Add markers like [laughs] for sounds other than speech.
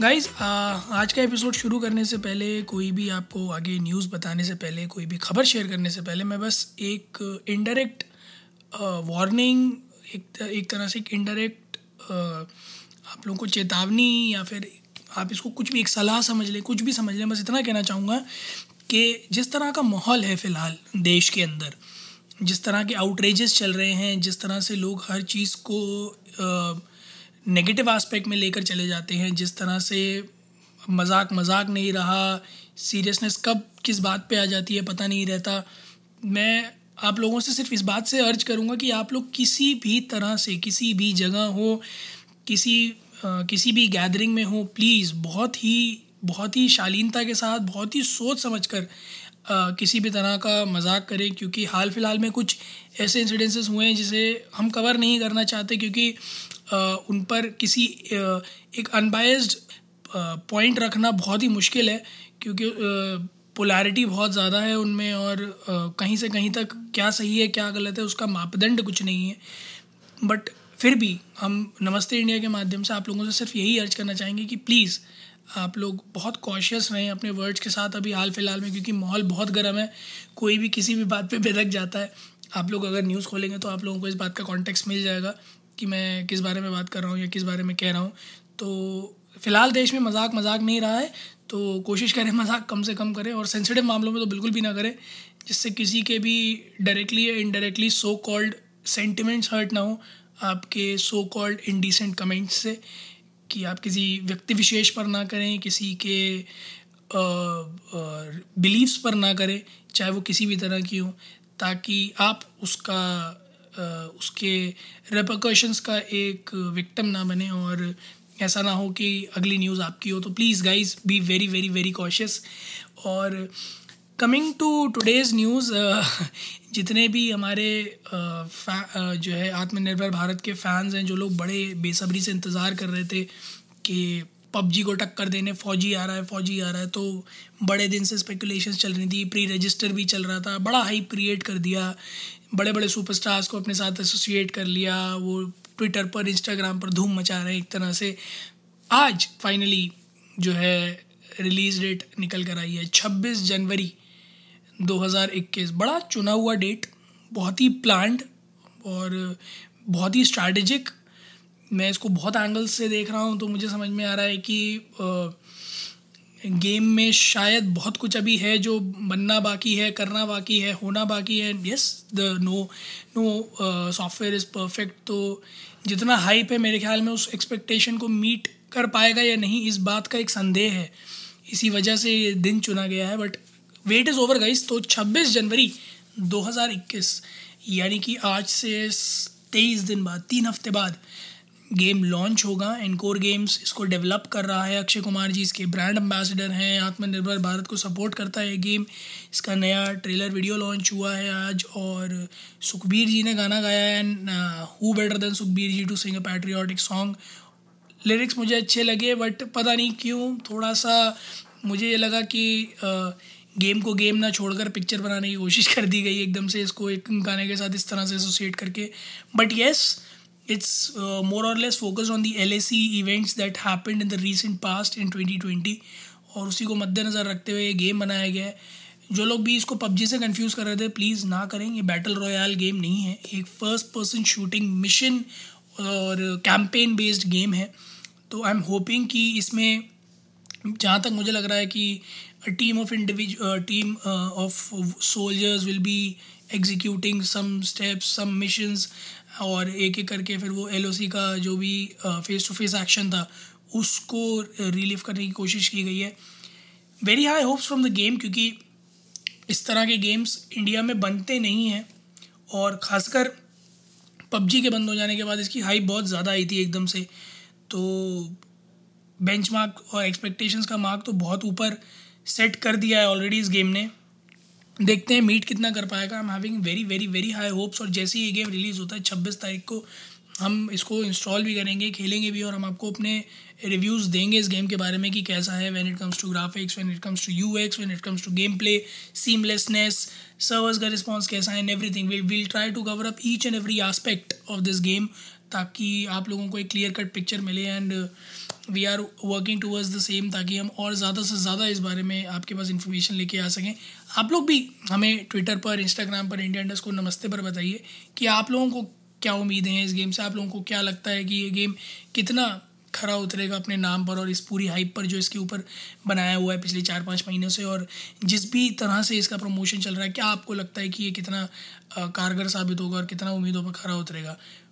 Guys आज का episode शुरू करने से पहले, कोई भी आपको आगे न्यूज़ बताने से पहले, कोई भी खबर शेयर करने से पहले, मैं बस एक इनडायरेक्ट वार्निंग एक एक तरह से एक इनडायरेक्ट आप लोगों को चेतावनी या फिर आप इसको कुछ भी एक सलाह समझ लें, कुछ भी समझ लें, बस इतना कहना चाहूँगा कि जिस तरह का माहौल है फ़िलहाल देश के अंदर, जिस तरह के आउटरेजेस चल रहे हैं, जिस तरह से लोग हर चीज़ को नेगेटिव एस्पेक्ट में लेकर चले जाते हैं जिस तरह से मज़ाक मज़ाक नहीं रहा सीरियसनेस कब किस बात पे आ जाती है पता नहीं रहता। मैं आप लोगों से सिर्फ़ इस बात से अर्ज़ करूँगा कि आप लोग किसी भी तरह से किसी भी जगह हो किसी आ, किसी भी गैदरिंग में हो प्लीज़ बहुत ही बहुत ही शालीनता के साथ बहुत ही सोच समझ कर आ, किसी भी तरह का मज़ाक करें क्योंकि हाल फ़िलहाल में कुछ ऐसे इंसिडेंसेस हुए हैं जिसे हम कवर नहीं करना चाहते क्योंकि उन पर किसी एक अनबायस्ड पॉइंट रखना बहुत ही मुश्किल है, क्योंकि पोलैरिटी बहुत ज़्यादा है उनमें और कहीं से कहीं तक क्या सही है, क्या गलत है, उसका मापदंड कुछ नहीं है। बट फिर भी हम नमस्ते इंडिया के माध्यम से आप लोगों से सिर्फ़ यही अर्ज़ करना चाहेंगे कि प्लीज़ आप लोग बहुत कॉशियस रहें अपने वर्ड्स के साथ अभी हाल फ़िलहाल में, क्योंकि माहौल बहुत गर्म है, कोई भी किसी भी बात पे बेदक जाता है। आप लोग अगर न्यूज़ खोलेंगे तो आप लोगों को इस बात का कॉन्टेक्स्ट मिल जाएगा। कि मैं किस बारे में बात कर रहा हूँ या किस बारे में कह रहा हूँ। तो फ़िलहाल देश में मज़ाक मज़ाक नहीं रहा है तो कोशिश करें मज़ाक कम से कम करें और सेंसिटिव मामलों में तो बिल्कुल भी ना करें, जिससे किसी के भी डायरेक्टली या indirectly so called sentiments hurt ना हो, आपके सो कॉल्ड इनडिसेंट कमेंट्स से, कि आप किसी व्यक्ति विशेष पर ना करें, किसी के बिलीव्स पर ना करें, चाहे वो किसी भी तरह की हो, ताकि आप उसका उसके रेपोकशंस का एक विक्टम ना बने और ऐसा ना हो कि अगली न्यूज़ आपकी हो। तो please guys be very very very cautious और कमिंग टू टुडेज़ न्यूज़ जितने भी हमारे फै जो है आत्मनिर्भर भारत के फैंस हैं, जो लोग बड़े बेसब्री से इंतज़ार कर रहे थे कि पबजी को टक्कर देने, फौजी आ रहा है, फौजी आ रहा है तो बड़े दिन से स्पेकुलेशन चल रही थी प्री रजिस्टर भी चल रहा था, बड़ा हाई क्रिएट कर दिया बड़े बड़े सुपरस्टार्स को अपने साथ एसोसिएट कर लिया, वो ट्विटर पर इंस्टाग्राम पर धूम मचा रहे हैं एक तरह से। आज फाइनली जो है रिलीज़ डेट निकल कर आई है 26 जनवरी 2021 बड़ा चुना हुआ डेट बहुत ही प्लान्ड और बहुत ही स्ट्रैटेजिक मैं इसको बहुत एंगल्स से देख रहा हूँ तो मुझे समझ में आ रहा है कि गेम में शायद बहुत कुछ अभी है जो बनना बाकी है, करना बाकी है, होना बाकी है। Yes the no no software is perfect तो जितना हाइप है मेरे ख्याल में उस एक्सपेक्टेशन को मीट कर पाएगा या नहीं, इस बात का एक संदेह है। इसी वजह से ये दिन चुना गया है but wait is over guys तो 26 जनवरी 2021 यानी कि आज से तेईस दिन बाद, तीन हफ़्ते बाद गेम लॉन्च होगा एनकोर गेम्स इसको डेवलप कर रहा है, अक्षय कुमार जी इसके ब्रांड एम्बेसडर हैं, आत्मनिर्भर भारत को सपोर्ट करता है ये गेम इसका नया ट्रेलर वीडियो लॉन्च हुआ है आज और सुखबीर जी ने गाना गाया है and who better than Sukhbir ji to sing a patriotic song lyrics मुझे अच्छे लगे बट पता नहीं क्यों, थोड़ा सा मुझे ये लगा कि गेम को गेम ना छोड़कर पिक्चर बनाने की कोशिश [laughs] कर दी गई एकदम से, इसको एक गाने के साथ इस तरह से एसोसिएट करके। But yes it's uh, more or less focused on the LAC events that happened in the recent past in 2020 और उसी को मद्देनज़र रखते हुए ये गेम बनाया गया है। जो लोग भी इसको पबजी से कंफ्यूज कर रहे थे प्लीज़ ना करें। ये बैटल रॉयल गेम नहीं है। एक फ़र्स्ट पर्सन शूटिंग मिशन और कैंपेन बेस्ड गेम है। तो आई एम होपिंग कि इसमें जहाँ तक मुझे लग रहा है कि team of individual team of soldiers will be executing some steps some missions और एक एक करके फिर वो एलओसी का जो भी फेस टू फेस एक्शन था, उसको रिलीव करने की कोशिश की गई है। Very high hopes from the game क्योंकि इस तरह के गेम्स इंडिया में बनते नहीं हैं और ख़ासकर पबजी के बंद हो जाने के बाद इसकी हाई बहुत ज़्यादा आई थी एकदम से। तो बेंच मार्क और एक्सपेक्टेशंस का मार्क तो बहुत ऊपर सेट कर दिया है ऑलरेडी इस गेम ने। देखते हैं मीट कितना कर पाएगा। I am having very very very high hopes और जैसे ही ये गेम रिलीज़ होता है, छब्बीस तारीख को हम इसको इंस्टॉल भी करेंगे, खेलेंगे भी और हम आपको अपने रिव्यूज़ देंगे इस गेम के बारे में कि कैसा है। When it comes to graphics when it comes to U X when it comes to game play seamlessness servers का रिस्पॉन्स कैसा है and everything will will try to cover up each and every aspect of this game ताकि आप लोगों को एक clear cut picture मिले and we are working towards the same ताकि हम और ज़्यादा से ज़्यादा इस बारे में आपके पास इन्फॉर्मेशन लेके आ सकें। आप लोग भी हमें ट्विटर पर इंस्टाग्राम पर इंडिया इंडस्ट को नमस्ते पर बताइए कि आप लोगों को क्या उम्मीदें हैं इस गेम से। आप लोगों को क्या लगता है कि ये गेम कितना खरा उतरेगा अपने नाम पर और इस पूरी हाइप पर जो इसके ऊपर बनाया हुआ है पिछले चार पाँच महीनों से और जिस भी तरह से इसका प्रमोशन चल रहा है, क्या आपको लगता है कि ये कितना कारगर साबित होगा और कितना उम्मीदों पर खरा उतरेगा?